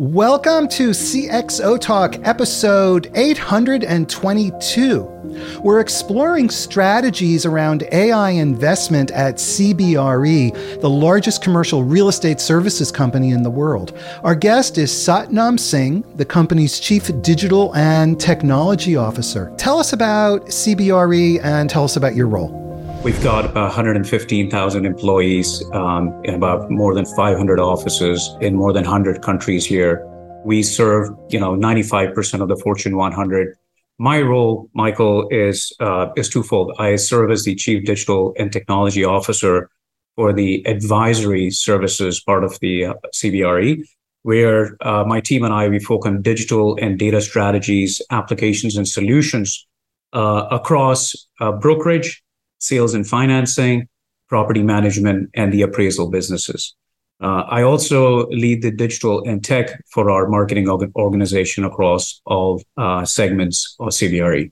Welcome to CXO Talk, episode 822. We're exploring strategies around AI investment at CBRE, the largest commercial real estate services company in the world. Our guest is Satnam Singh, the company's chief digital and technology officer. Tell us about CBRE and tell us about your role. We've got about 115,000 employees um, in about more than 500 offices in more than 100 countries here. We serve, you know, 95% of the Fortune 100. My role, Michael, is uh, is twofold. I serve as the chief digital and technology officer for the advisory services part of the uh, CBRE, where uh, my team and I we focus on digital and data strategies, applications, and solutions uh, across uh, brokerage sales and financing, property management, and the appraisal businesses. Uh, I also lead the digital and tech for our marketing organization across all uh, segments of CBRE.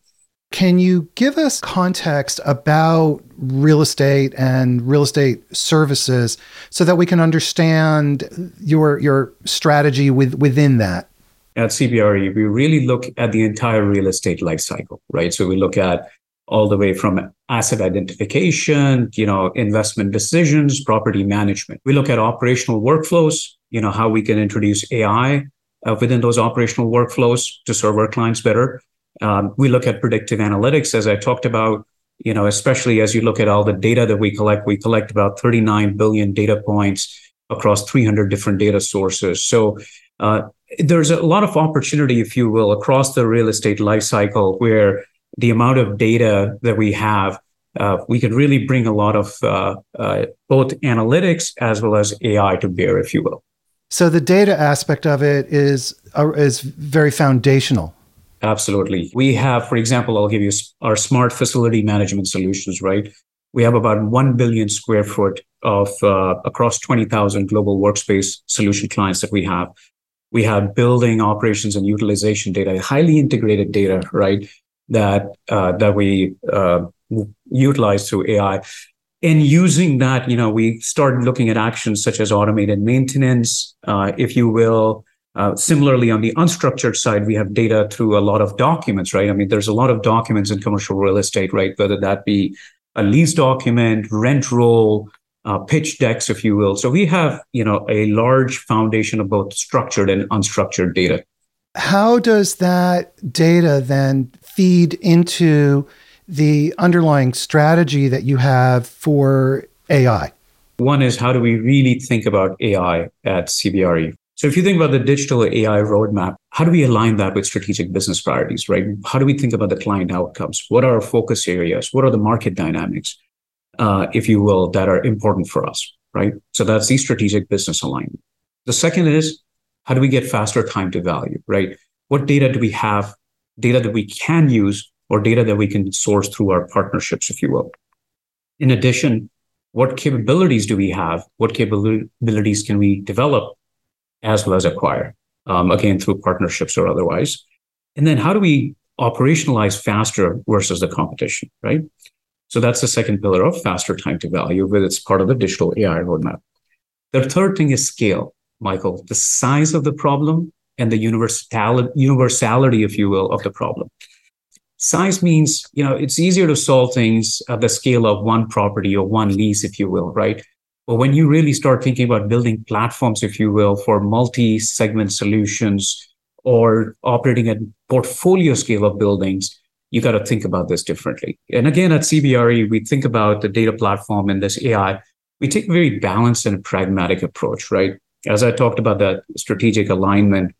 Can you give us context about real estate and real estate services so that we can understand your your strategy with, within that? At CBRE, we really look at the entire real estate life cycle, right? So we look at all the way from asset identification, you know, investment decisions, property management. We look at operational workflows, you know, how we can introduce AI uh, within those operational workflows to serve our clients better. Um, we look at predictive analytics, as I talked about, you know, especially as you look at all the data that we collect. We collect about 39 billion data points across 300 different data sources. So uh, there's a lot of opportunity, if you will, across the real estate lifecycle where the amount of data that we have, uh, we can really bring a lot of uh, uh, both analytics as well as AI to bear, if you will. So the data aspect of it is uh, is very foundational. Absolutely. We have, for example, I'll give you our smart facility management solutions. Right, we have about one billion square foot of uh, across twenty thousand global workspace solution clients that we have. We have building operations and utilization data, highly integrated data, right? That uh, that we uh, utilize through AI. And using that, you know, we started looking at actions such as automated maintenance, uh, if you will. Uh, similarly, on the unstructured side, we have data through a lot of documents, right? I mean, there's a lot of documents in commercial real estate, right? Whether that be a lease document, rent roll, uh, pitch decks, if you will. So we have, you know, a large foundation of both structured and unstructured data. How does that data then feed into the underlying strategy that you have for AI? One is how do we really think about AI at CBRE? So if you think about the digital AI roadmap, how do we align that with strategic business priorities, right? How do we think about the client outcomes? What are our focus areas? What are the market dynamics, uh, if you will, that are important for us, right? So that's the strategic business alignment. The second is how do we get faster time to value, right? What data do we have data that we can use or data that we can source through our partnerships, if you will. In addition, what capabilities do we have? What capabilities can we develop as well as acquire? Um, again, through partnerships or otherwise. And then how do we operationalize faster versus the competition, right? So that's the second pillar of faster time to value, with it's part of the digital AI roadmap. The third thing is scale, Michael. The size of the problem and the universality, universality, if you will, of the problem. Size means, you know, it's easier to solve things at the scale of one property or one lease, if you will, right? But when you really start thinking about building platforms, if you will, for multi segment solutions or operating at portfolio scale of buildings, you got to think about this differently. And again, at CBRE, we think about the data platform and this AI. We take a very balanced and pragmatic approach, right? As I talked about that strategic alignment,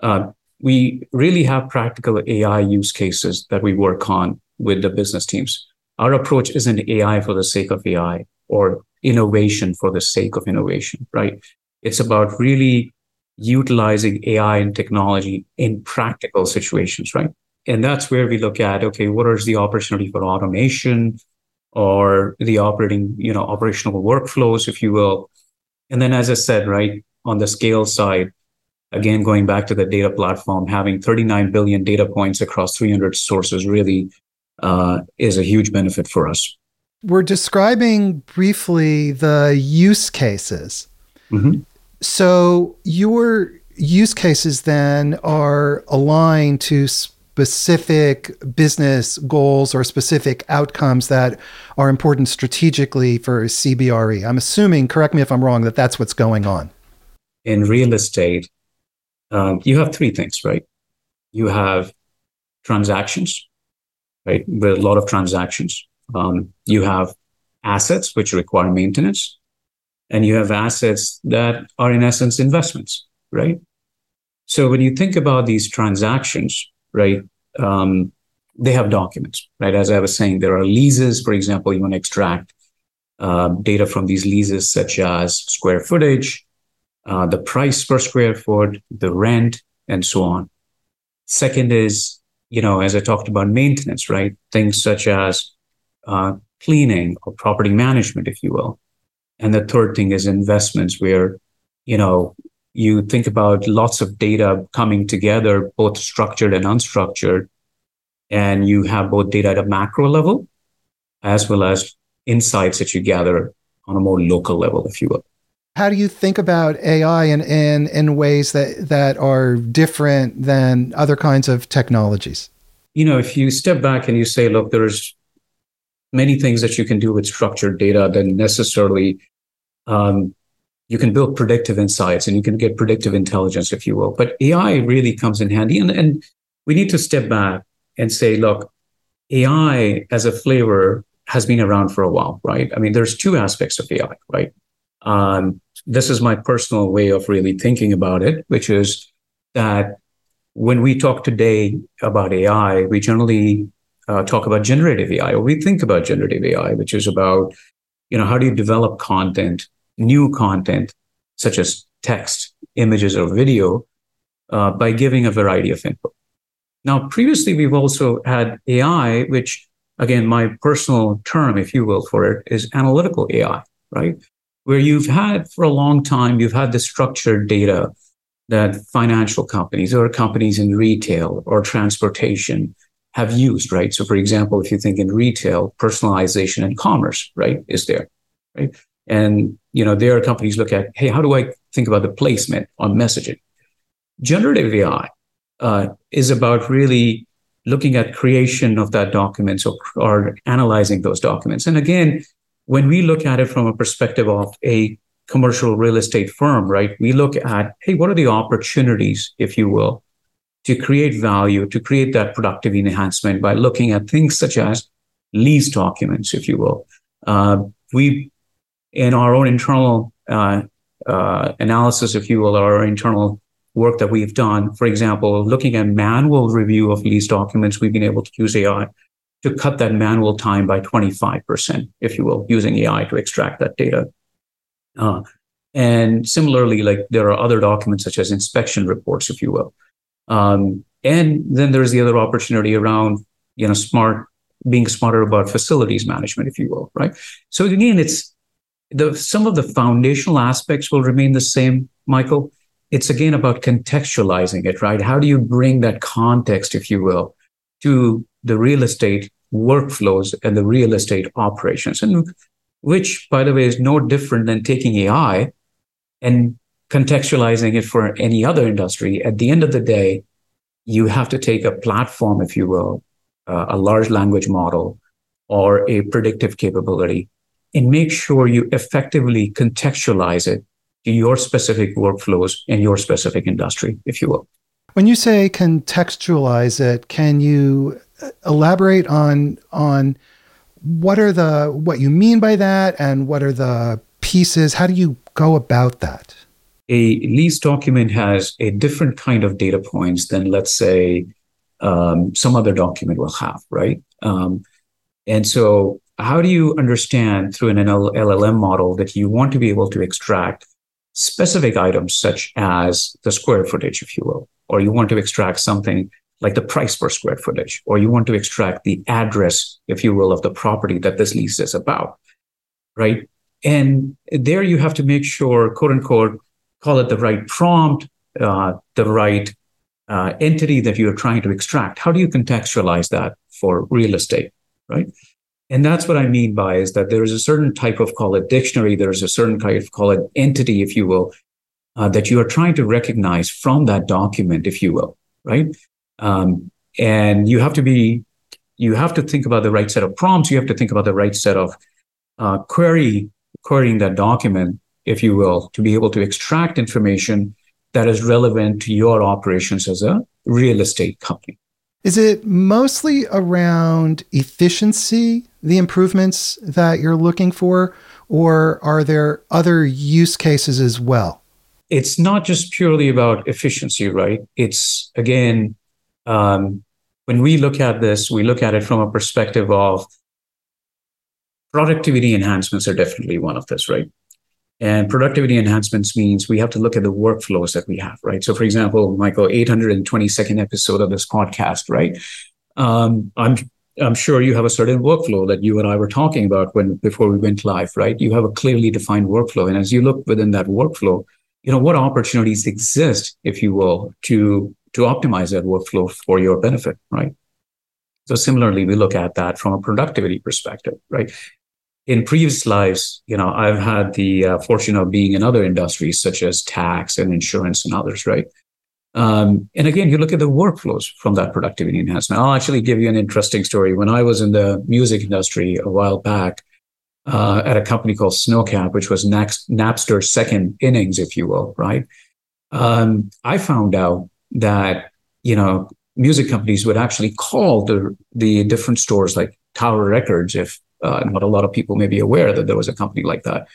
uh, we really have practical AI use cases that we work on with the business teams. Our approach isn't AI for the sake of AI or innovation for the sake of innovation, right? It's about really utilizing AI and technology in practical situations, right? And that's where we look at, okay, what is the opportunity for automation or the operating, you know, operational workflows, if you will. And then, as I said, right, on the scale side, again, going back to the data platform, having 39 billion data points across 300 sources really uh, is a huge benefit for us. We're describing briefly the use cases. Mm-hmm. So your use cases then are aligned to specific business goals or specific outcomes that are important strategically for CBRE. I'm assuming, correct me if I'm wrong, that that's what's going on. In real estate, um, you have three things, right? You have transactions, right? With a lot of transactions. Um, you have assets which require maintenance, and you have assets that are in essence investments, right? So when you think about these transactions, right, um, they have documents, right? As I was saying, there are leases, for example, you want to extract uh, data from these leases, such as square footage, uh, the price per square foot, the rent, and so on. Second is, you know, as I talked about maintenance, right? Things such as uh, cleaning or property management, if you will. And the third thing is investments, where, you know, you think about lots of data coming together, both structured and unstructured, and you have both data at a macro level as well as insights that you gather on a more local level, if you will. How do you think about AI in, in, in ways that, that are different than other kinds of technologies? You know, if you step back and you say, look, there's many things that you can do with structured data than necessarily um, you can build predictive insights and you can get predictive intelligence, if you will. But AI really comes in handy. And, and we need to step back and say, look, AI as a flavor has been around for a while, right? I mean, there's two aspects of AI, right? Um, this is my personal way of really thinking about it, which is that when we talk today about AI, we generally uh, talk about generative AI, or we think about generative AI, which is about, you know, how do you develop content, new content, such as text, images, or video, uh, by giving a variety of input. Now, previously, we've also had AI, which, again, my personal term, if you will, for it is analytical AI, right? Where you've had for a long time, you've had the structured data that financial companies or companies in retail or transportation have used, right? So, for example, if you think in retail, personalization and commerce, right, is there, right? And you know, there are companies look at, hey, how do I think about the placement on messaging? Generative AI uh, is about really looking at creation of that documents or, or analyzing those documents. And again, when we look at it from a perspective of a commercial real estate firm, right, we look at, hey, what are the opportunities, if you will, to create value, to create that productivity enhancement by looking at things such as lease documents, if you will. Uh, we, in our own internal uh, uh, analysis, if you will, our internal work that we've done. For example, looking at manual review of lease documents, we've been able to use AI to cut that manual time by 25%, if you will, using AI to extract that data. Uh, and similarly, like there are other documents such as inspection reports, if you will. Um, and then there's the other opportunity around, you know, smart, being smarter about facilities management, if you will, right? So again, it's the some of the foundational aspects will remain the same, Michael, it's again about contextualizing it, right? How do you bring that context, if you will, to the real estate workflows and the real estate operations? And which, by the way, is no different than taking AI and contextualizing it for any other industry. At the end of the day, you have to take a platform, if you will, uh, a large language model or a predictive capability and make sure you effectively contextualize it to your specific workflows in your specific industry, if you will. When you say contextualize it, can you uh, elaborate on on what are the what you mean by that and what are the pieces? How do you go about that? A lease document has a different kind of data points than, let's say, um, some other document will have, right? Um, and so, how do you understand through an LLM model that you want to be able to extract specific items such as the square footage, if you will, or you want to extract something like the price per square footage, or you want to extract the address, if you will, of the property that this lease is about, right? And there you have to make sure, quote unquote, call it the right prompt, uh, the right uh, entity that you're trying to extract. How do you contextualize that for real estate, right? And that's what I mean by is that there is a certain type of call it dictionary, there's a certain kind of call it entity, if you will, uh, that you are trying to recognize from that document, if you will, right? Um, and you have to be, you have to think about the right set of prompts. You have to think about the right set of uh, query, querying that document, if you will, to be able to extract information that is relevant to your operations as a real estate company. Is it mostly around efficiency, the improvements that you're looking for, or are there other use cases as well? It's not just purely about efficiency, right? It's again, um, when we look at this, we look at it from a perspective of productivity enhancements are definitely one of this, right? And productivity enhancements means we have to look at the workflows that we have, right? So, for example, Michael, 822nd episode of this podcast, right? Um, I'm I'm sure you have a certain workflow that you and I were talking about when before we went live, right? You have a clearly defined workflow, and as you look within that workflow, you know what opportunities exist, if you will, to to optimize that workflow for your benefit, right? So similarly, we look at that from a productivity perspective, right? In previous lives, you know, I've had the uh, fortune of being in other industries such as tax and insurance and others, right? Um, and again, you look at the workflows from that productivity enhancement. I'll actually give you an interesting story. When I was in the music industry a while back uh, at a company called Snocap, which was next Napster's second innings, if you will, right? Um, I found out that you know music companies would actually call the the different stores like Tower Records if uh, not a lot of people may be aware that there was a company like that.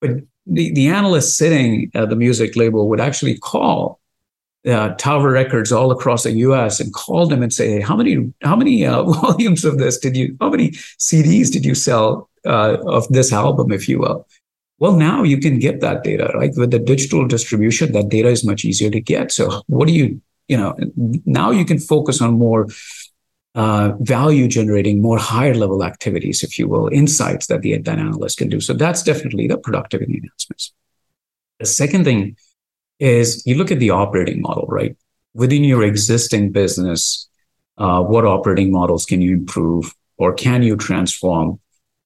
But the, the analyst sitting at the music label would actually call uh, Tower Records all across the U.S. and call them and say, hey, "How many how many uh, volumes of this did you? How many CDs did you sell uh, of this album, if you will?" Well, now you can get that data, right? With the digital distribution, that data is much easier to get. So, what do you, you know, now you can focus on more uh, value generating, more higher level activities, if you will, insights that the that analyst can do. So that's definitely the productivity enhancements. The second thing is you look at the operating model, right? Within your existing business, uh, what operating models can you improve or can you transform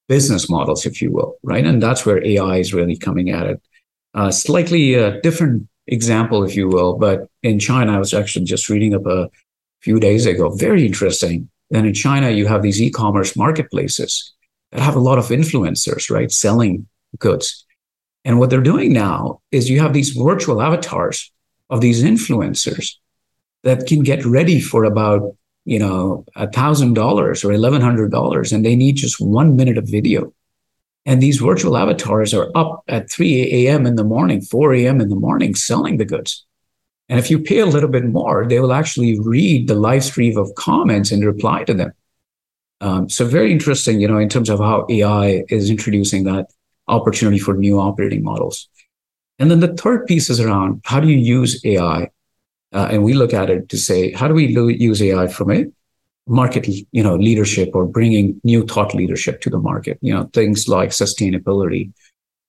business models, if you will, right? And that's where AI is really coming at it. Uh, slightly a different example, if you will, but in China, I was actually just reading up a few days ago. Very interesting. Then in China, you have these e-commerce marketplaces that have a lot of influencers, right, selling goods. And what they're doing now is you have these virtual avatars of these influencers that can get ready for about you know a thousand dollars or eleven hundred dollars, and they need just one minute of video. And these virtual avatars are up at 3 a.m. in the morning, 4 a.m. in the morning selling the goods. And if you pay a little bit more, they will actually read the live stream of comments and reply to them. Um, so very interesting, you know, in terms of how AI is introducing that opportunity for new operating models. And then the third piece is around how do you use AI? Uh, and we look at it to say, how do we lo- use AI from a market, you know, leadership or bringing new thought leadership to the market? You know, things like sustainability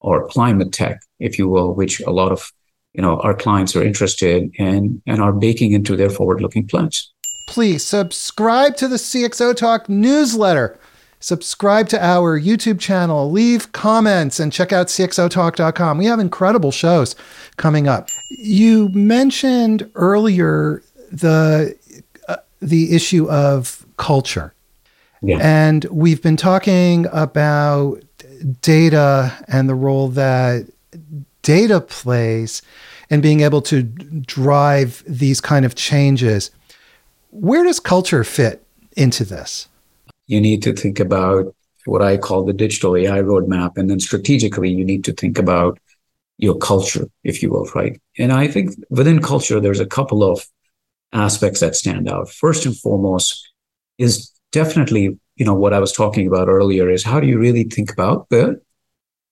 or climate tech, if you will, which a lot of you know our clients are interested in and are baking into their forward-looking plans. Please subscribe to the CXO Talk newsletter. Subscribe to our YouTube channel, leave comments, and check out cxotalk.com. We have incredible shows coming up. You mentioned earlier the uh, the issue of culture. Yeah. And we've been talking about data and the role that data plays and being able to drive these kind of changes. Where does culture fit into this? You need to think about what I call the digital AI roadmap. And then strategically, you need to think about your culture, if you will, right? And I think within culture, there's a couple of aspects that stand out. First and foremost is definitely, you know, what I was talking about earlier is how do you really think about the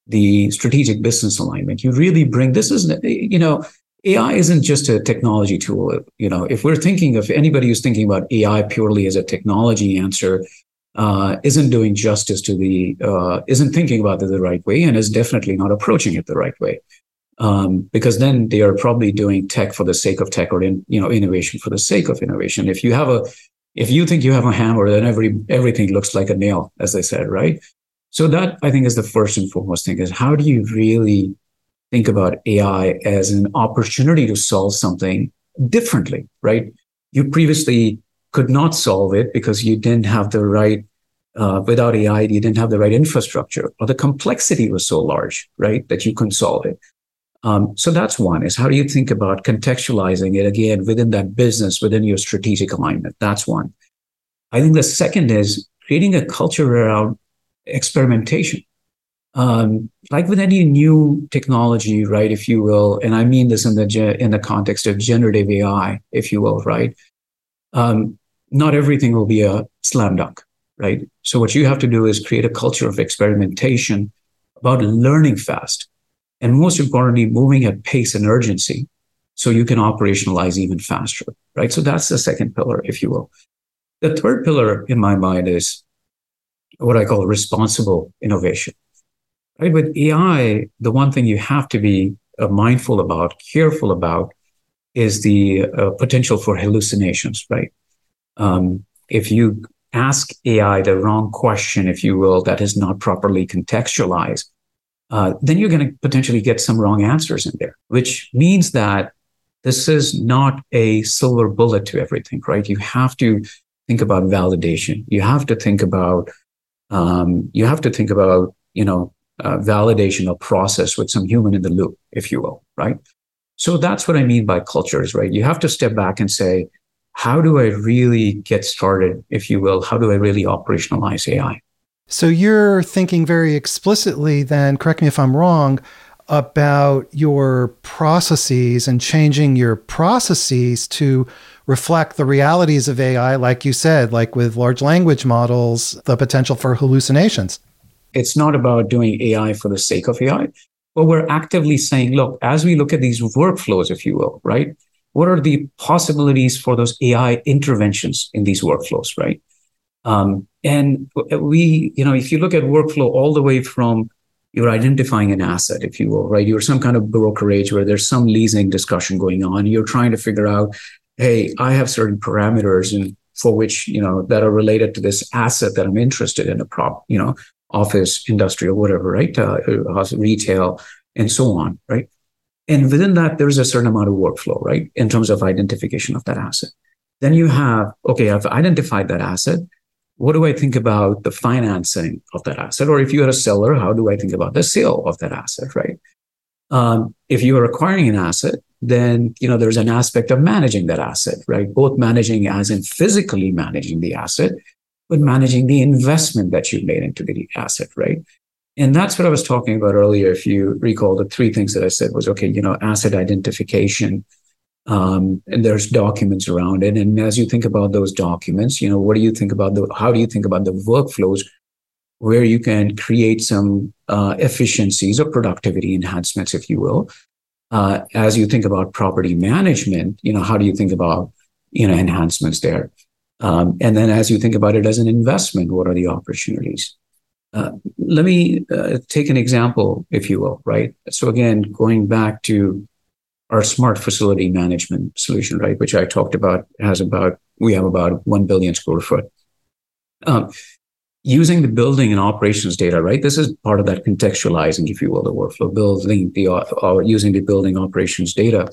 the strategic business alignment. You really bring this is you know AI isn't just a technology tool. You know, if we're thinking of anybody who's thinking about AI purely as a technology answer, uh, isn't doing justice to the uh, isn't thinking about it the right way, and is definitely not approaching it the right way. Um, because then they are probably doing tech for the sake of tech, or in, you know innovation for the sake of innovation. If you have a if you think you have a hammer, then every everything looks like a nail, as they said, right? So that I think is the first and foremost thing is how do you really think about AI as an opportunity to solve something differently, right? You previously could not solve it because you didn't have the right, uh, without AI, you didn't have the right infrastructure or the complexity was so large, right? That you couldn't solve it. Um, so that's one is how do you think about contextualizing it again within that business, within your strategic alignment? That's one. I think the second is creating a culture around experimentation. Um, like with any new technology, right, if you will, and I mean this in the in the context of generative AI, if you will, right. Um, not everything will be a slam dunk, right? So what you have to do is create a culture of experimentation about learning fast, and most importantly, moving at pace and urgency, so you can operationalize even faster, right? So that's the second pillar, if you will. The third pillar in my mind is what I call responsible innovation. Right? With AI, the one thing you have to be uh, mindful about, careful about, is the uh, potential for hallucinations, right? Um, if you ask AI the wrong question, if you will, that is not properly contextualized, uh, then you're going to potentially get some wrong answers in there, which means that this is not a silver bullet to everything, right? You have to think about validation. You have to think about um, you have to think about you know validation of process with some human in the loop, if you will, right? So that's what I mean by cultures, right? You have to step back and say, how do I really get started, if you will? How do I really operationalize AI? So you're thinking very explicitly, then, correct me if I'm wrong, about your processes and changing your processes to reflect the realities of AI, like you said, like with large language models, the potential for hallucinations. It's not about doing AI for the sake of AI, but we're actively saying, look, as we look at these workflows, if you will, right? What are the possibilities for those AI interventions in these workflows, right? Um, and we, you know, if you look at workflow all the way from you're identifying an asset, if you will, right? You're some kind of brokerage where there's some leasing discussion going on. You're trying to figure out hey, I have certain parameters and for which, you know, that are related to this asset that I'm interested in a prop, you know, office, industrial, whatever, right? Uh, uh retail and so on, right? And within that, there's a certain amount of workflow, right? In terms of identification of that asset. Then you have, okay, I've identified that asset. What do I think about the financing of that asset? Or if you're a seller, how do I think about the sale of that asset, right? Um, if you are acquiring an asset, then you know there's an aspect of managing that asset, right? Both managing as in physically managing the asset, but managing the investment that you made into the asset, right? And that's what I was talking about earlier. If you recall, the three things that I said was okay, you know, asset identification, um, and there's documents around it. And as you think about those documents, you know, what do you think about the? How do you think about the workflows where you can create some uh, efficiencies or productivity enhancements, if you will? Uh, as you think about property management, you know, how do you think about, you know, enhancements there? Um, and then as you think about it as an investment, what are the opportunities? Uh, let me uh, take an example, if you will, right? So again, going back to our smart facility management solution, right, which I talked about, has about we have about one billion square foot. Um, using the building and operations data, right? This is part of that contextualizing, if you will, the workflow building, the uh, using the building operations data.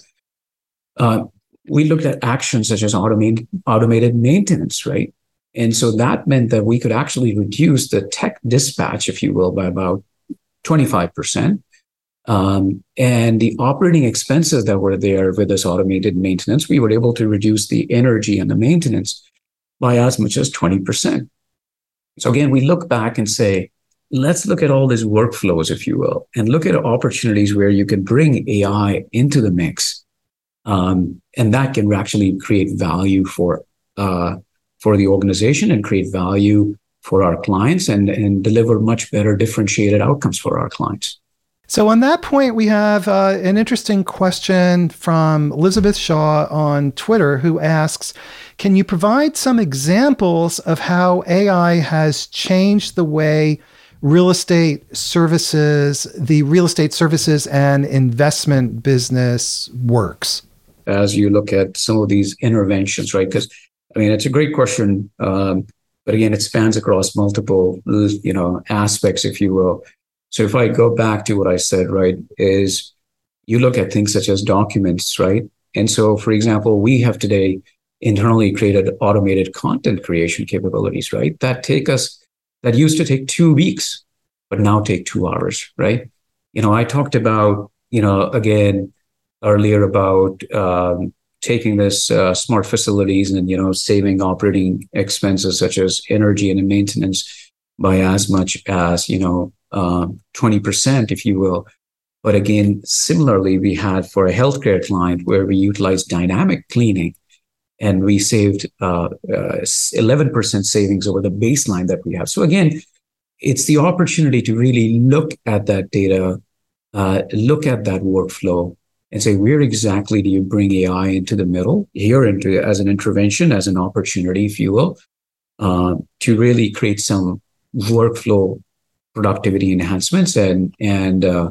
Uh, we looked at actions such as automated automated maintenance, right? And so that meant that we could actually reduce the tech dispatch, if you will, by about 25%. Um, and the operating expenses that were there with this automated maintenance, we were able to reduce the energy and the maintenance by as much as 20%. So again, we look back and say, let's look at all these workflows, if you will, and look at opportunities where you can bring AI into the mix. Um, and that can actually create value for, uh, for the organization and create value for our clients and, and deliver much better differentiated outcomes for our clients. So, on that point, we have uh, an interesting question from Elizabeth Shaw on Twitter who asks Can you provide some examples of how AI has changed the way real estate services, the real estate services and investment business works? As you look at some of these interventions, right? Because, I mean, it's a great question. Um, but again, it spans across multiple, you know, aspects, if you will. So if I go back to what I said, right, is you look at things such as documents, right? And so, for example, we have today internally created automated content creation capabilities, right? That take us, that used to take two weeks, but now take two hours, right? You know, I talked about, you know, again, earlier about um, taking this uh, smart facilities and, you know, saving operating expenses such as energy and maintenance by as much as, you know, uh, 20%, if you will. But again, similarly, we had for a healthcare client where we utilized dynamic cleaning and we saved uh, uh, 11% savings over the baseline that we have. So again, it's the opportunity to really look at that data, uh, look at that workflow, and say, where exactly do you bring AI into the middle here, into as an intervention, as an opportunity, if you will, uh, to really create some workflow productivity enhancements and and uh,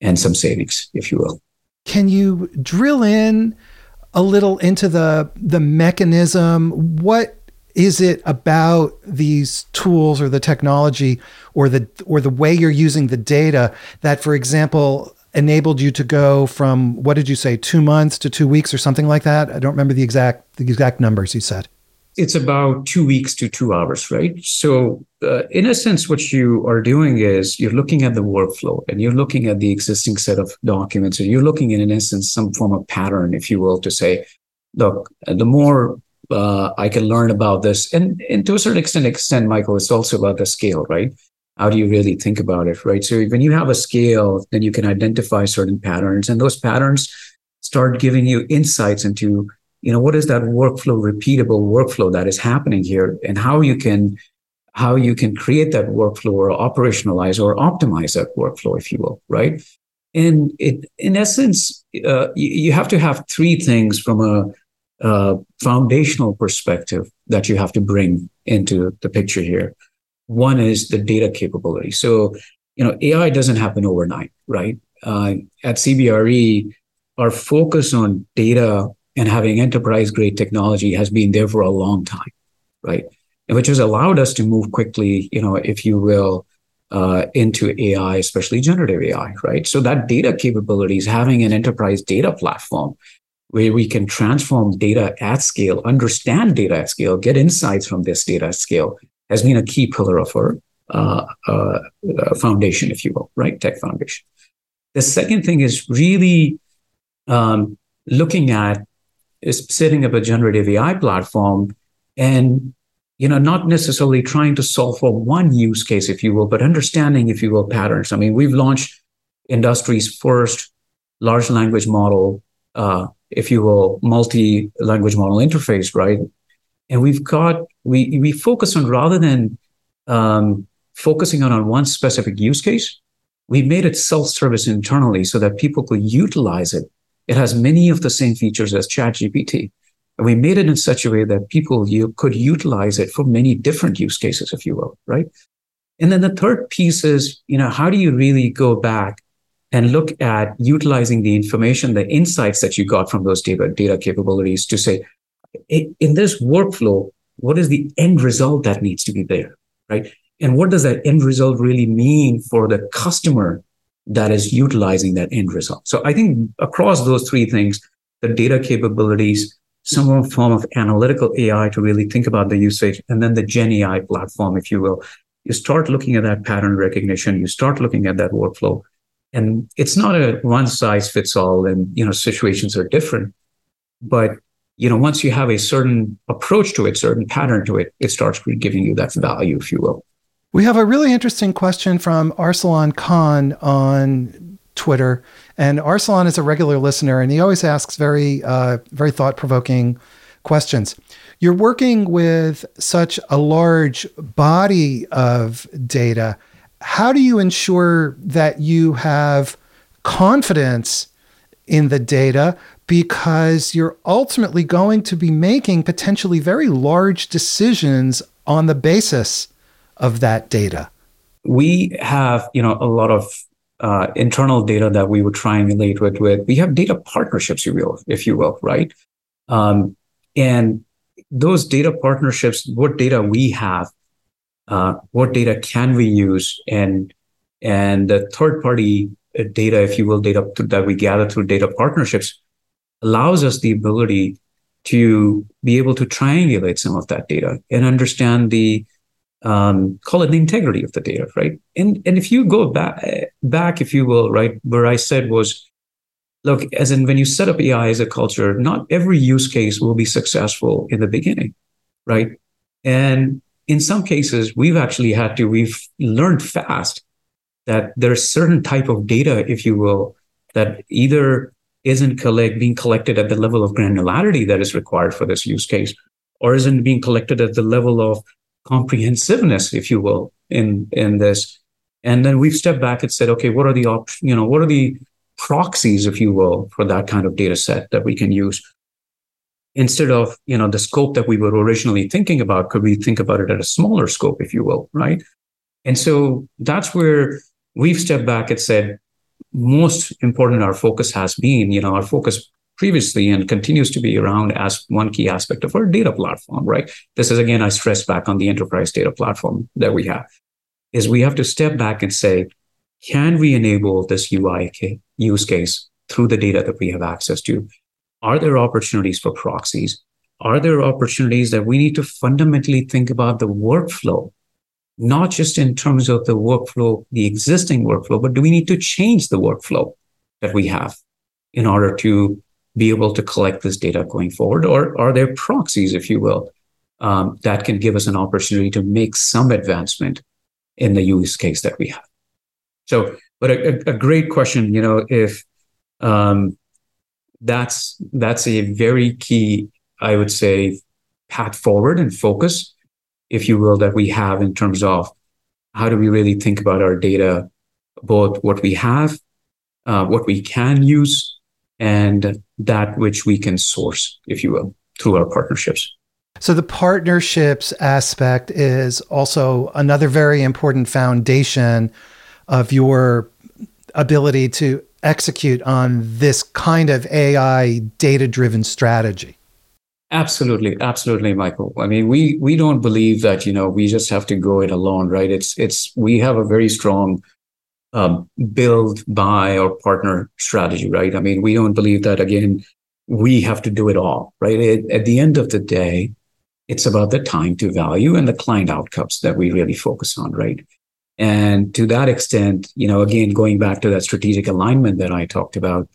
and some savings, if you will. Can you drill in a little into the the mechanism? What is it about these tools or the technology or the or the way you're using the data that, for example, enabled you to go from what did you say, two months to two weeks or something like that? I don't remember the exact the exact numbers you said it's about two weeks to two hours, right? So, uh, in a sense, what you are doing is you're looking at the workflow and you're looking at the existing set of documents, and you're looking in, in essence, some form of pattern, if you will, to say, look, the more uh, I can learn about this, and, and to a certain extent, extent, Michael, it's also about the scale, right? How do you really think about it, right? So, when you have a scale, then you can identify certain patterns, and those patterns start giving you insights into you know what is that workflow repeatable workflow that is happening here? And how you can how you can create that workflow or operationalize or optimize that workflow if you will right? And it in essence uh, you, you, have to have three things from a, foundational perspective that you have to bring into the picture here. One is the data capability. So you know ai doesn't happen overnight right? Uh, at cbre our focus on data and having enterprise grade technology has been there for a long time, right? Which has allowed us to move quickly, you know, if you will, uh, into AI, especially generative AI, right? So that data capabilities, having an enterprise data platform where we can transform data at scale, understand data at scale, get insights from this data at scale, has been a key pillar of our uh, uh foundation, if you will, right? Tech foundation. The second thing is really um, looking at is setting up a generative AI platform and you know not necessarily trying to solve for one use case if you will but understanding if you will patterns. I mean we've launched industry's first large language model uh, if you will multi language model interface right? And we've got we we focus on rather than um, focusing on, on one specific use case we made it self-service internally so that people could utilize it it has many of the same features as ChatGPT. And we made it in such a way that people you could utilize it for many different use cases, if you will, right? And then the third piece is, you know, how do you really go back and look at utilizing the information, the insights that you got from those data, data capabilities to say, in this workflow, what is the end result that needs to be there, right? And what does that end result really mean for the customer that is utilizing that end result. So I think across those three things, the data capabilities, some form of analytical AI to really think about the usage, and then the Gen AI platform, if you will, you start looking at that pattern recognition, you start looking at that workflow. And it's not a one size fits all, and you know, situations are different. But you know, once you have a certain approach to it, certain pattern to it, it starts giving you that value, if you will. We have a really interesting question from Arsalan Khan on Twitter. And Arsalan is a regular listener, and he always asks very, uh, very thought provoking questions. You're working with such a large body of data. How do you ensure that you have confidence in the data? Because you're ultimately going to be making potentially very large decisions on the basis of that data? We have, you know, a lot of uh, internal data that we would triangulate with. With we have data partnerships, you will, if you will, right? Um, and those data partnerships, what data we have, uh, what data can we use, and and the third party uh, data, if you will, data that we gather through data partnerships allows us the ability to be able to triangulate some of that data and understand the um, call it the integrity of the data, right? And and if you go back back, if you will, right, where I said was, look, as in when you set up AI as a culture, not every use case will be successful in the beginning, right? And in some cases, we've actually had to, we've learned fast that there's certain type of data, if you will, that either isn't collect, being collected at the level of granularity that is required for this use case, or isn't being collected at the level of comprehensiveness, if you will, in in this. And then we've stepped back and said, okay, what are the op- you know, what are the proxies, if you will, for that kind of data set that we can use? Instead of, you know, the scope that we were originally thinking about, could we think about it at a smaller scope, if you will, right? And so that's where we've stepped back and said, most important our focus has been, you know, our focus previously and continues to be around as one key aspect of our data platform, right? This is again, I stress back on the enterprise data platform that we have, is we have to step back and say, can we enable this UI use case through the data that we have access to? Are there opportunities for proxies? Are there opportunities that we need to fundamentally think about the workflow, not just in terms of the workflow, the existing workflow, but do we need to change the workflow that we have in order to be able to collect this data going forward? Or are there proxies, if you will, um, that can give us an opportunity to make some advancement in the use case that we have? So, but a, a great question, you know, if um, that's that's a very key, I would say, path forward and focus, if you will, that we have in terms of how do we really think about our data, both what we have, uh, what we can use, and that which we can source, if you will, through our partnerships. So the partnerships aspect is also another very important foundation of your ability to execute on this kind of AI data driven strategy. Absolutely, absolutely, Michael. I mean, we we don't believe that you know we just have to go it alone, right? It's it's we have a very strong um, build, buy, or partner strategy, right? I mean, we don't believe that, again, we have to do it all, right? It, at the end of the day, it's about the time to value and the client outcomes that we really focus on, right? And to that extent, you know, again, going back to that strategic alignment that I talked about,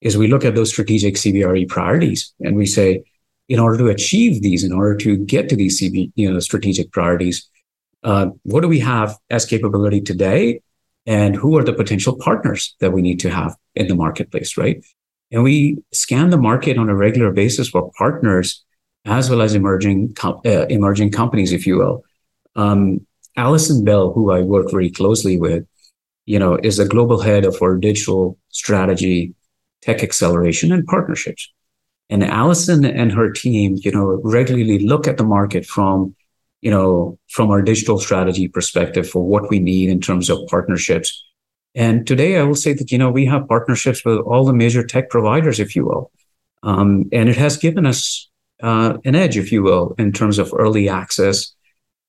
is we look at those strategic CBRE priorities and we say, in order to achieve these, in order to get to these CB, you know, strategic priorities, uh, what do we have as capability today? And who are the potential partners that we need to have in the marketplace, right? And we scan the market on a regular basis for partners as well as emerging com- uh, emerging companies, if you will. Um, Allison Bell, who I work very closely with, you know, is the global head of our digital strategy, tech acceleration, and partnerships. And Allison and her team, you know, regularly look at the market from you know, from our digital strategy perspective for what we need in terms of partnerships. And today I will say that, you know, we have partnerships with all the major tech providers, if you will. Um, and it has given us uh, an edge, if you will, in terms of early access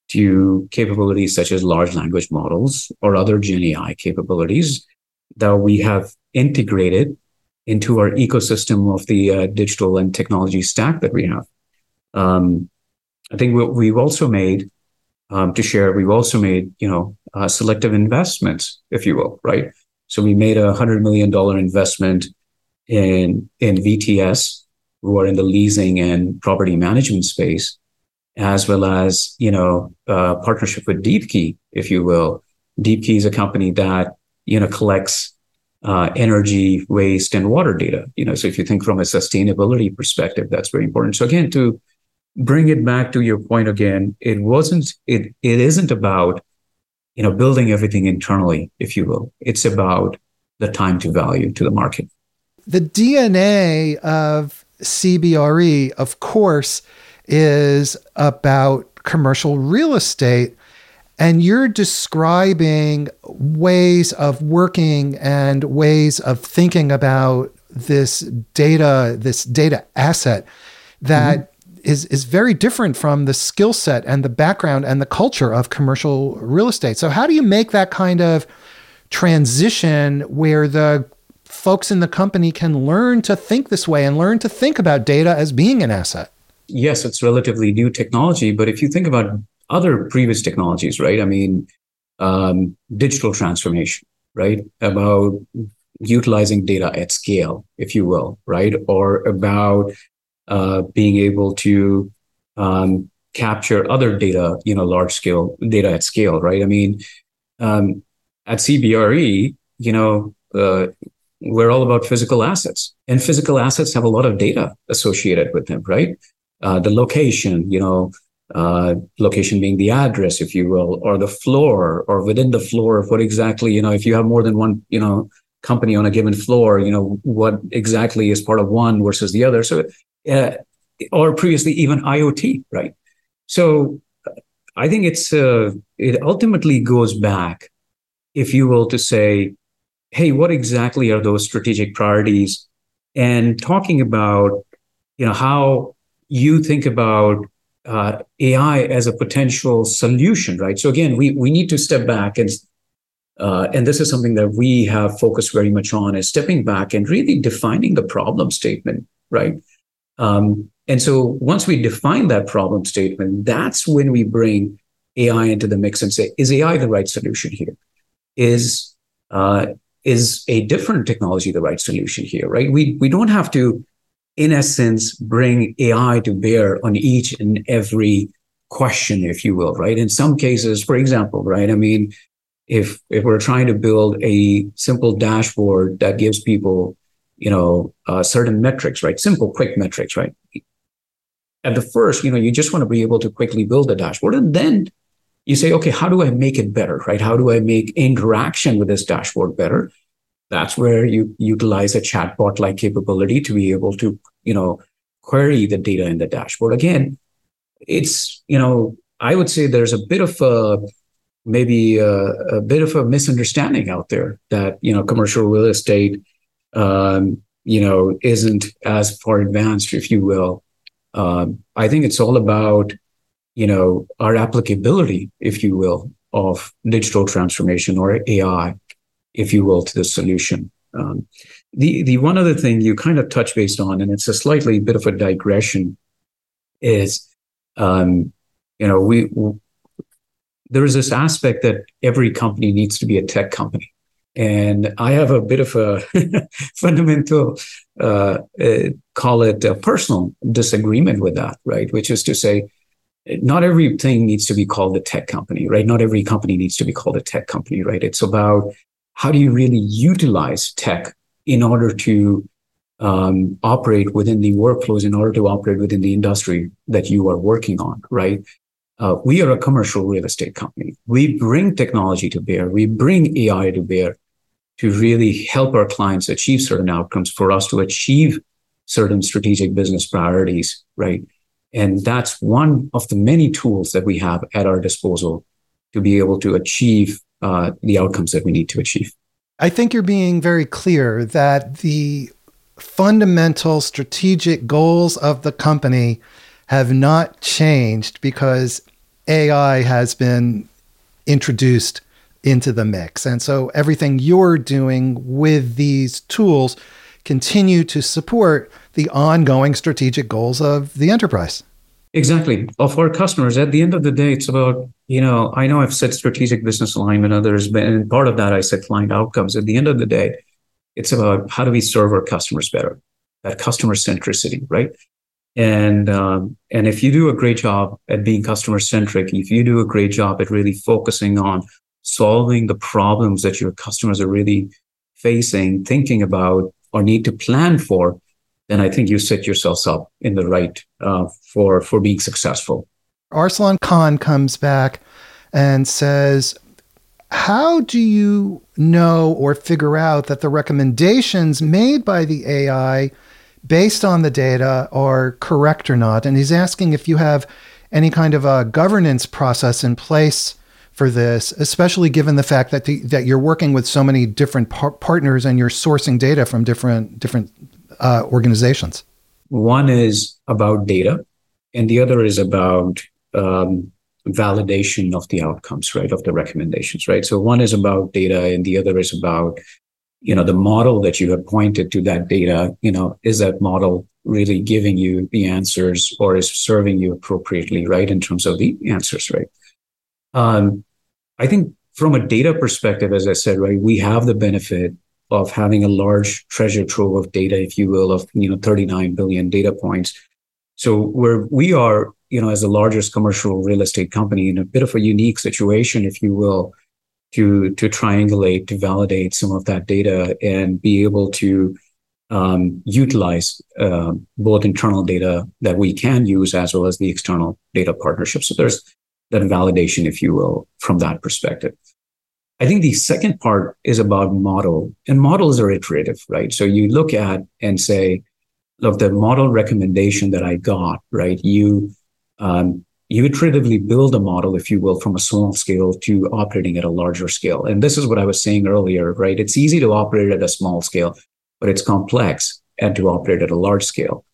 to capabilities such as large language models or other Gen AI capabilities that we have integrated into our ecosystem of the uh, digital and technology stack that we have. Um, I think what we've also made um, to share. We've also made you know uh, selective investments, if you will, right? So we made a hundred million dollar investment in in VTS, who are in the leasing and property management space, as well as you know uh, partnership with Deepki, if you will. Deepki is a company that you know collects uh, energy, waste, and water data. You know, so if you think from a sustainability perspective, that's very important. So again, to bring it back to your point again, it wasn't, it, it isn't about, you know, building everything internally, if you will. It's about the time to value to the market. The DNA of CBRE, of course, is about commercial real estate. And you're describing ways of working and ways of thinking about this data, this data asset that mm-hmm is is very different from the skill set and the background and the culture of commercial real estate. So how do you make that kind of transition where the folks in the company can learn to think this way and learn to think about data as being an asset. Yes, it's relatively new technology, but if you think about other previous technologies, right? I mean, um, digital transformation, right? About utilizing data at scale, if you will, right? Or about uh, being able to um, capture other data, you know, large scale data at scale, right? I mean, um, at CBRE, you know, uh, we're all about physical assets, and physical assets have a lot of data associated with them, right? Uh, the location, you know, uh, location being the address, if you will, or the floor, or within the floor of what exactly, you know, if you have more than one, you know, company on a given floor, you know, what exactly is part of one versus the other. So, uh, or previously even IoT, right? So, I think it's uh, it ultimately goes back, if you will, to say, hey, what exactly are those strategic priorities? And talking about, you know, how you think about uh, AI as a potential solution, right? So again, we we need to step back and uh, and this is something that we have focused very much on is stepping back and really defining the problem statement, right? Um, and so once we define that problem statement, that's when we bring AI into the mix and say, is AI the right solution here? Is uh, is a different technology the right solution here? Right? We we don't have to in essence, bring AI to bear on each and every question, if you will, right? In some cases, for example, right? I mean, if if we're trying to build a simple dashboard that gives people, you know, uh, certain metrics, right? Simple, quick metrics, right? At the first, you know, you just want to be able to quickly build a dashboard, and then you say, okay, how do I make it better, right? How do I make interaction with this dashboard better? That's where you utilize a chatbot like capability to be able to, you know, query the data in the dashboard. Again, it's, you know, I would say there's a bit of a maybe a, a bit of a misunderstanding out there that, you know, commercial real estate, um, you know, isn't as far advanced, if you will. Um, I think it's all about, you know, our applicability, if you will, of digital transformation or AI if you will, to the solution. Um, the the one other thing you kind of touch based on, and it's a slightly bit of a digression, is um, you know we, we there is this aspect that every company needs to be a tech company, and I have a bit of a fundamental uh, uh, call it a personal disagreement with that, right? Which is to say, not everything needs to be called a tech company, right? Not every company needs to be called a tech company, right? It's about how do you really utilize tech in order to um, operate within the workflows, in order to operate within the industry that you are working on, right? Uh, we are a commercial real estate company. We bring technology to bear. We bring AI to bear to really help our clients achieve certain outcomes for us to achieve certain strategic business priorities, right? And that's one of the many tools that we have at our disposal to be able to achieve uh, the outcomes that we need to achieve. I think you're being very clear that the fundamental strategic goals of the company have not changed because AI has been introduced into the mix. And so everything you're doing with these tools continue to support the ongoing strategic goals of the enterprise. Exactly. Of our customers, at the end of the day, it's about, you know, I know I've said strategic business alignment, others, but and part of that I said client outcomes. At the end of the day, it's about how do we serve our customers better? That customer centricity, right? And um, and if you do a great job at being customer centric, if you do a great job at really focusing on solving the problems that your customers are really facing, thinking about, or need to plan for, then I think you set yourselves up in the right uh, for for being successful. Arsalan Khan comes back and says, "How do you know or figure out that the recommendations made by the AI, based on the data, are correct or not?" And he's asking if you have any kind of a governance process in place for this, especially given the fact that the, that you're working with so many different par- partners and you're sourcing data from different different uh, organizations? One is about data, and the other is about um, validation of the outcomes, right, of the recommendations, right? So one is about data and the other is about, you know, the model that you have pointed to that data, you know, is that model really giving you the answers or is serving you appropriately, right, in terms of the answers, right? Um, I think from a data perspective, as I said, right, we have the benefit of having a large treasure trove of data, if you will, of you know 39 billion data points. So where we are, you know, as the largest commercial real estate company in a bit of a unique situation, if you will, to to triangulate, to validate some of that data and be able to um, utilize uh, both internal data that we can use as well as the external data partnerships. So there's that validation, if you will, from that perspective. I think the second part is about model, and models are iterative, right? So you look at and say, look, the model recommendation that I got, right? You um, you iteratively build a model, if you will, from a small scale to operating at a larger scale. And this is what I was saying earlier, right? It's easy to operate at a small scale, but it's complex and to operate at a large scale.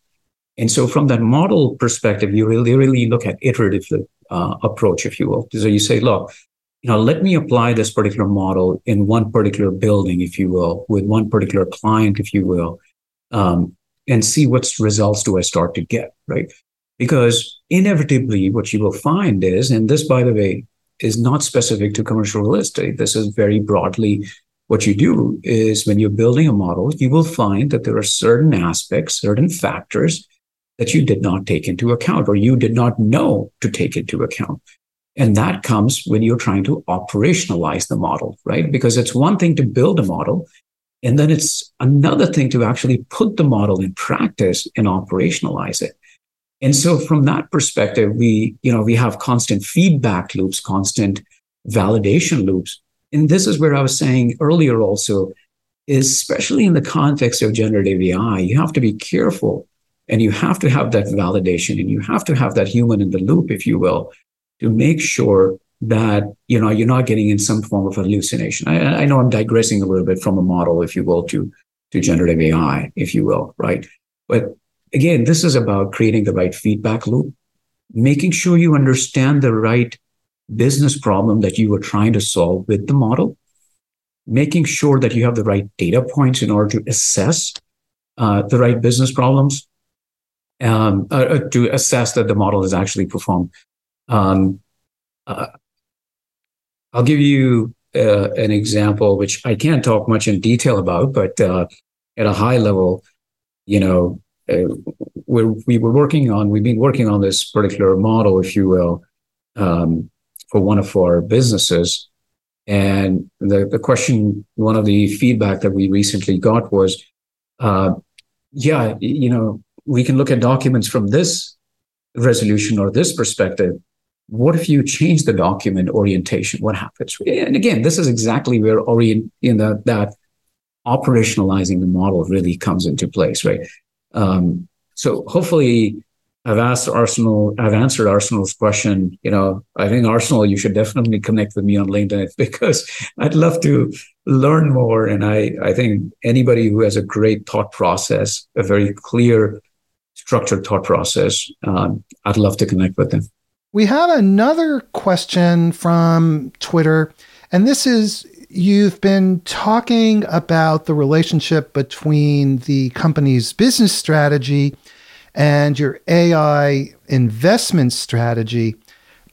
And so, from that model perspective, you really, really look at iterative uh, approach, if you will. So you say, look, you know, let me apply this particular model in one particular building, if you will, with one particular client, if you will, um, and see what results do I start to get, right? Because inevitably, what you will find is, and this, by the way, is not specific to commercial real estate. This is very broadly what you do is when you're building a model, you will find that there are certain aspects, certain factors that you did not take into account or you did not know to take into account. And that comes when you're trying to operationalize the model, right? Because it's one thing to build a model, and then it's another thing to actually put the model in practice and operationalize it. And so from that perspective, we, you know, we have constant feedback loops, constant validation loops. And this is where I was saying earlier also, especially in the context of generative AI, you have to be careful and you have to have that validation and you have to have that human in the loop, if you will, to make sure that you know you're not getting in some form of hallucination. I, I know I'm digressing a little bit from a model, if you will, to to generative AI, if you will, right? But again, this is about creating the right feedback loop, making sure you understand the right business problem that you are trying to solve with the model, making sure that you have the right data points in order to assess uh, the right business problems, um, uh, uh to assess that the model is actually performed um, uh, I'll give you uh, an example, which I can't talk much in detail about, but uh, at a high level, you know, uh, we're, we were working on, we've been working on this particular model, if you will, um, for one of our businesses. And the, the question, one of the feedback that we recently got was, yeah, you know, we can look at documents from this resolution or this perspective, what if you change the document orientation? What happens? And again, this is exactly where orient that operationalizing the model really comes into place, right? Um, so hopefully, I've asked Arsalan, I've answered Arsalan's question. You know, I think Arsalan, you should definitely connect with me on LinkedIn because I'd love to learn more. And I, I think anybody who has a great thought process, a very clear, structured thought process, um, I'd love to connect with them. We have another question from Twitter, and this is you've been talking about the relationship between the company's business strategy and your AI investment strategy.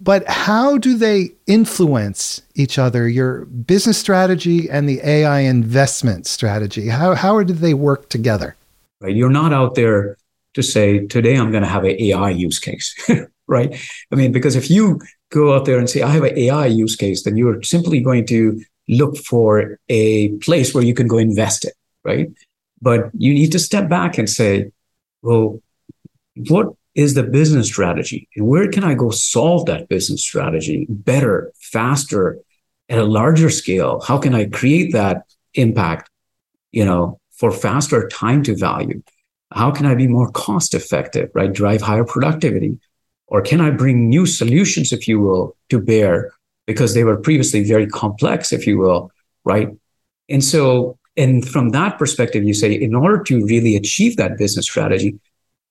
But how do they influence each other, your business strategy and the AI investment strategy? How, how do they work together? Right. You're not out there to say, today I'm going to have an AI use case. right? I mean, because if you go out there and say, I have an AI use case, then you're simply going to look for a place where you can go invest it, right? But you need to step back and say, well, what is the business strategy? And where can I go solve that business strategy better, faster, at a larger scale? How can I create that impact, you know, for faster time to value? How can I be more cost effective, right? Drive higher productivity. Or can I bring new solutions, if you will, to bear because they were previously very complex, if you will, right? And so, and from that perspective, you say, in order to really achieve that business strategy,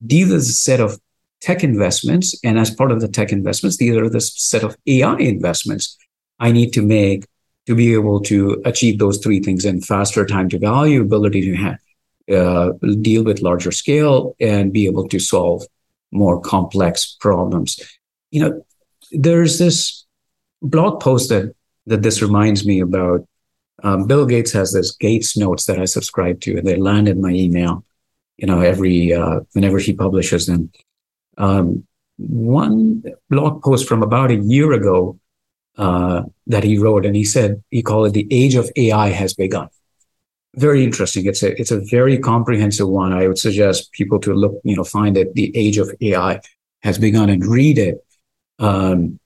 these are a set of tech investments. And as part of the tech investments, these are the set of AI investments I need to make to be able to achieve those three things in faster time to value, ability to have, uh, deal with larger scale, and be able to solve more complex problems. You know, there's this blog post that that this reminds me about. Um, Bill Gates has this Gates notes that I subscribe to, and they land in my email. You know, every uh, whenever he publishes them. Um, one blog post from about a year ago uh, that he wrote, and he said he called it "The Age of AI Has Begun." Very interesting. It's a it's a very comprehensive one. I would suggest people to look, you know, find it. "The Age of AI Has Begun" and read it. Um,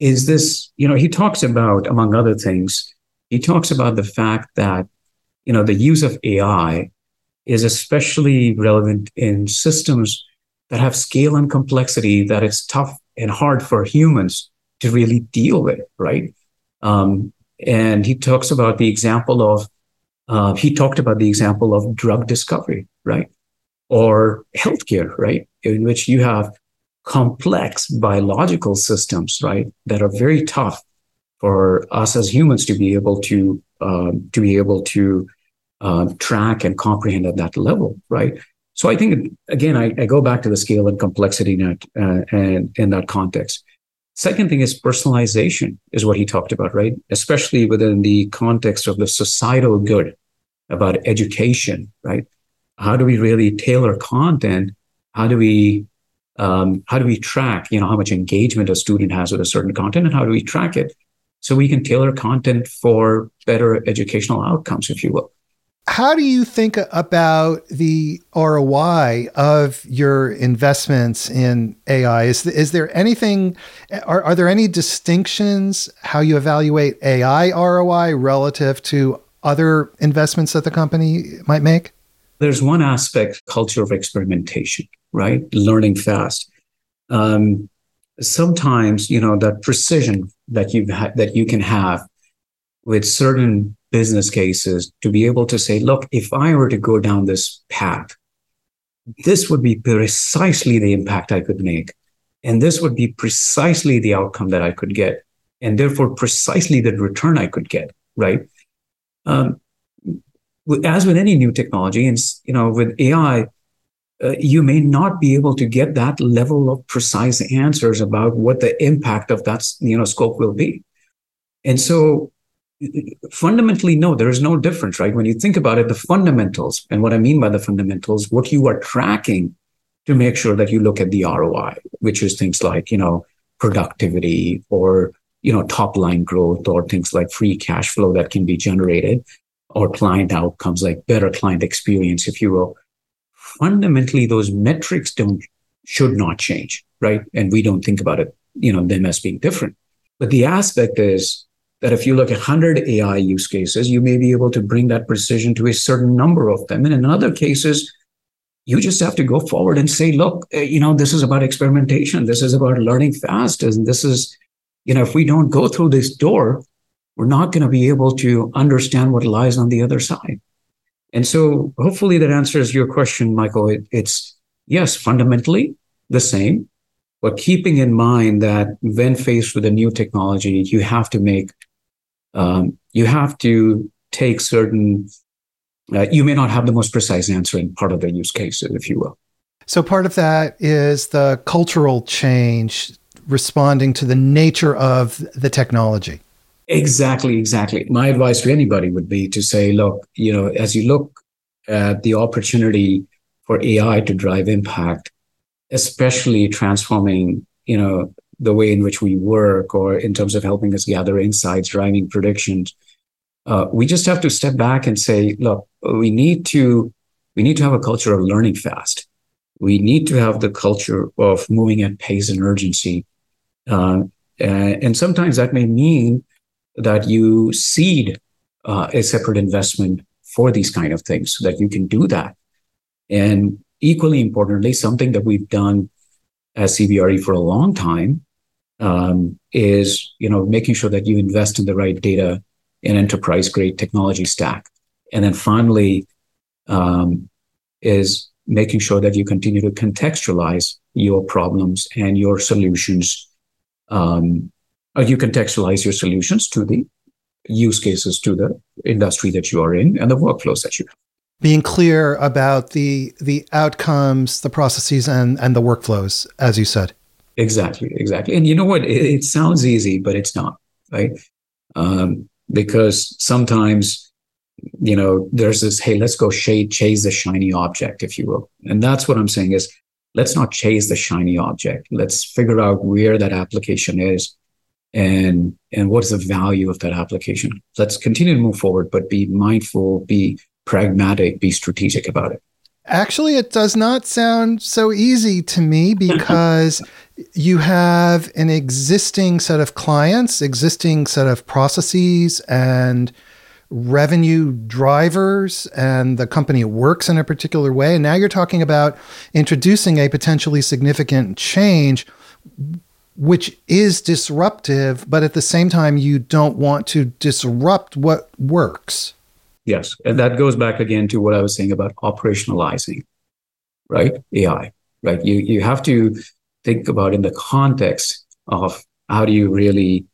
is this, you know, he talks about, among other things, he talks about the fact that, you know, the use of AI is especially relevant in systems that have scale and complexity that it's tough and hard for humans to really deal with, right? Um, and he talks about the example of, uh, he talked about the example of drug discovery, right? Or healthcare, right? In which you have complex biological systems, right? That are very tough for us as humans to be able to, um, to be able to uh, track and comprehend at that level, right? So I think again, I, I go back to the scale and complexity net uh, and in that context. Second thing is personalization, is what he talked about, right? Especially within the context of the societal good about education, right? How do we really tailor content? How do we um, how do we track, you know, how much engagement a student has with a certain content, and how do we track it so we can tailor content for better educational outcomes, if you will? How do you think about the ROI of your investments in AI? Is, is there anything, are, are there any distinctions how you evaluate AI ROI relative to other investments that the company might make? There's one aspect, culture of experimentation, right? Learning fast. Um, sometimes, you know, that precision that you ha- that you can have with certain business cases to be able to say, look, if I were to go down this path, this would be precisely the impact I could make. And this would be precisely the outcome that I could get. And therefore, precisely the return I could get, right? Um, as with any new technology, and you know, with AI, uh, you may not be able to get that level of precise answers about what the impact of that you know scope will be. And so fundamentally, no, there is no difference, right? When you think about it, the fundamentals, and what I mean by the fundamentals, what you are tracking to make sure that you look at the ROI, which is things like, you know, productivity or, you know, top line growth or things like free cash flow that can be generated or client outcomes like better client experience, if you will. Fundamentally, those metrics don't, should not change, right? And we don't think about it, you know, them as being different. But the aspect is that if you look at 100 AI use cases, you may be able to bring that precision to a certain number of them. And in other cases, you just have to go forward and say, look, eh, you know, this is about experimentation. This is about learning fast. And this is, you know, if we don't go through this door, we're not going to be able to understand what lies on the other side. And so hopefully that answers your question, Michael. It, it's yes, fundamentally the same, but keeping in mind that when faced with a new technology, you have to make um, you have to take certain, uh, you may not have the most precise answer in part of the use case, if you will. So part of that is the cultural change responding to the nature of the technology. Exactly, exactly. My advice to anybody would be to say, look, you know, as you look at the opportunity for AI to drive impact, especially transforming, you know, the way in which we work or in terms of helping us gather insights, driving predictions. Uh, we just have to step back and say, look, we need to we need to have a culture of learning fast. We need to have the culture of moving at pace and urgency. Uh, and sometimes that may mean that you seed uh, a separate investment for these kind of things so that you can do that. And equally importantly, something that we've done as CBRE for a long time um, is you know making sure that you invest in the right data and enterprise grade technology stack, and then finally um, is making sure that you continue to contextualize your problems and your solutions, um, or you contextualize your solutions to the use cases to the industry that you are in and the workflows that you have. Being clear about the the outcomes, the processes, and and the workflows, as you said. Exactly, exactly. And you know what? It, it sounds easy, but it's not, right? Um, because sometimes you know there's this hey let's go shade chase the shiny object if you will and that's what i'm saying is let's not chase the shiny object. Let's figure out where that application is and and what is the value of that application. Let's continue to move forward but be mindful be pragmatic be strategic about it. Actually, it does not sound so easy to me because you have an existing set of clients, existing set of processes, and revenue drivers and the company works in a particular way. And now you're talking about introducing a potentially significant change, which is disruptive, but at the same time, you don't want to disrupt what works. Yes. And that goes back again to what I was saying about operationalizing, right? AI, right? You, you have to think about in the context of how do you really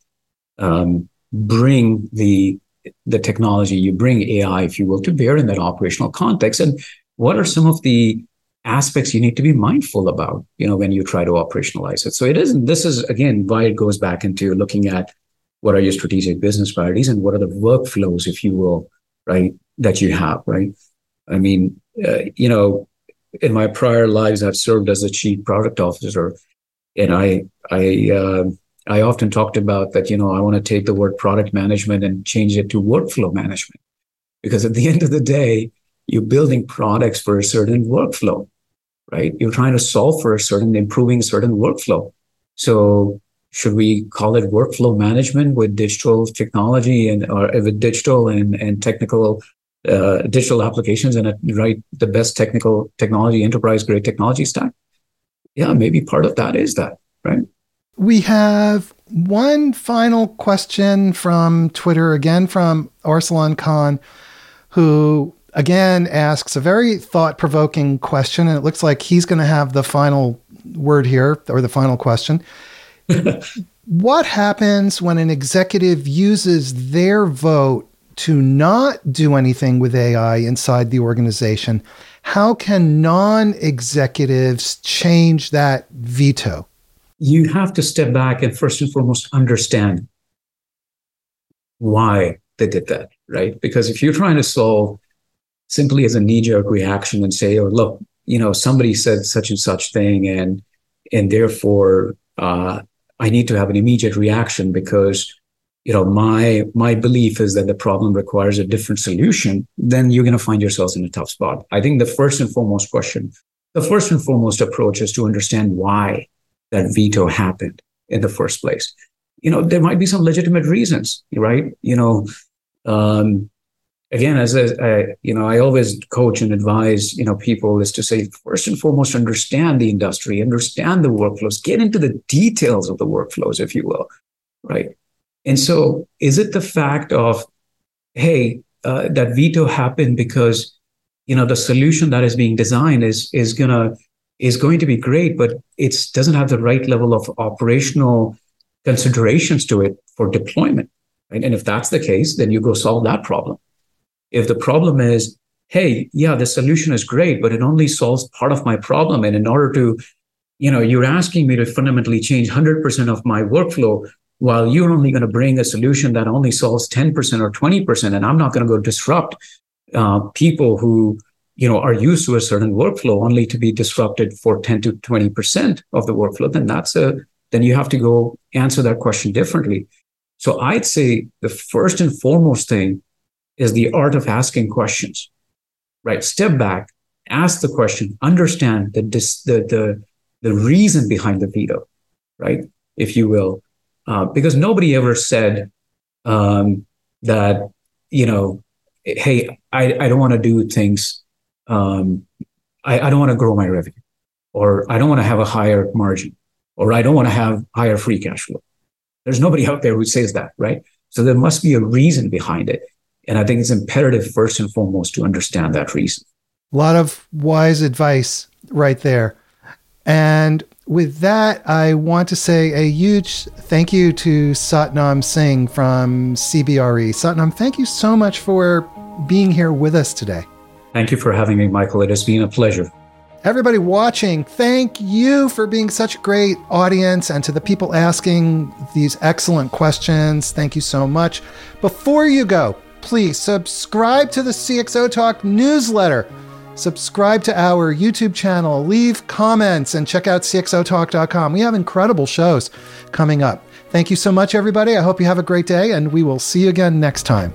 um, bring the the technology, you bring AI, if you will, to bear in that operational context. And what are some of the aspects you need to be mindful about, you know, when you try to operationalize it? So it isn't, this is again why it goes back into looking at what are your strategic business priorities and what are the workflows, if you will, right, that you have, right? I mean, uh, you know, in my prior lives, I've served as a chief product officer, and I, I, uh, I often talked about that, you know, I want to take the word product management and change it to workflow management. Because at the end of the day, you're building products for a certain workflow, right? You're trying to solve for a certain, improving certain workflow. So should we call it workflow management with digital technology and or with digital and, and technical uh, digital applications and a, right the best technical technology enterprise grade technology stack yeah maybe part of that is that right we have one final question from Twitter, again from Arsalan Khan, who again asks a very thought provoking question. And it looks like he's going to have the final word here or the final question. what happens when an executive uses their vote to not do anything with AI inside the organization? How can non executives change that veto? You have to step back and first and foremost understand why they did that, right? Because if you're trying to solve simply as a knee-jerk reaction and say, "Oh, look, you know, somebody said such and such thing, and and therefore uh, I need to have an immediate reaction because you know my my belief is that the problem requires a different solution," then you're going to find yourselves in a tough spot. I think the first and foremost question, the first and foremost approach is to understand why that veto happened in the first place. You know, there might be some legitimate reasons, right? You know, um, again, as a, you know, I always coach and advise, you know, people is to say, first and foremost, understand the industry, understand the workflows, get into the details of the workflows, if you will, right? And so, is it the fact of, hey, uh, that veto happened because, you know, the solution that is being designed is is gonna is going to be great, but it doesn't have the right level of operational considerations to it for deployment. Right? And if that's the case, then you go solve that problem. If the problem is, hey, yeah, the solution is great, but it only solves part of my problem. And in order to, you know, you're asking me to fundamentally change 100% of my workflow while you're only going to bring a solution that only solves 10% or 20%, and I'm not going to go disrupt uh, people who you know, are used to a certain workflow only to be disrupted for 10 to 20% of the workflow, then that's a, then you have to go answer that question differently. So I'd say the first and foremost thing is the art of asking questions, right? Step back, ask the question, understand the, dis, the, the, the reason behind the veto, right? If you will, uh, because nobody ever said um, that, you know, hey, I, I don't want to do things um, I, I don't want to grow my revenue, or I don't want to have a higher margin, or I don't want to have higher free cash flow. There's nobody out there who says that, right? So there must be a reason behind it. And I think it's imperative, first and foremost, to understand that reason. A lot of wise advice right there. And with that, I want to say a huge thank you to Satnam Singh from CBRE. Satnam, thank you so much for being here with us today. Thank you for having me, Michael. It has been a pleasure. Everybody watching, thank you for being such a great audience and to the people asking these excellent questions. Thank you so much. Before you go, please subscribe to the CXO Talk newsletter. Subscribe to our YouTube channel, leave comments, and check out cxotalk.com. We have incredible shows coming up. Thank you so much, everybody. I hope you have a great day, and we will see you again next time.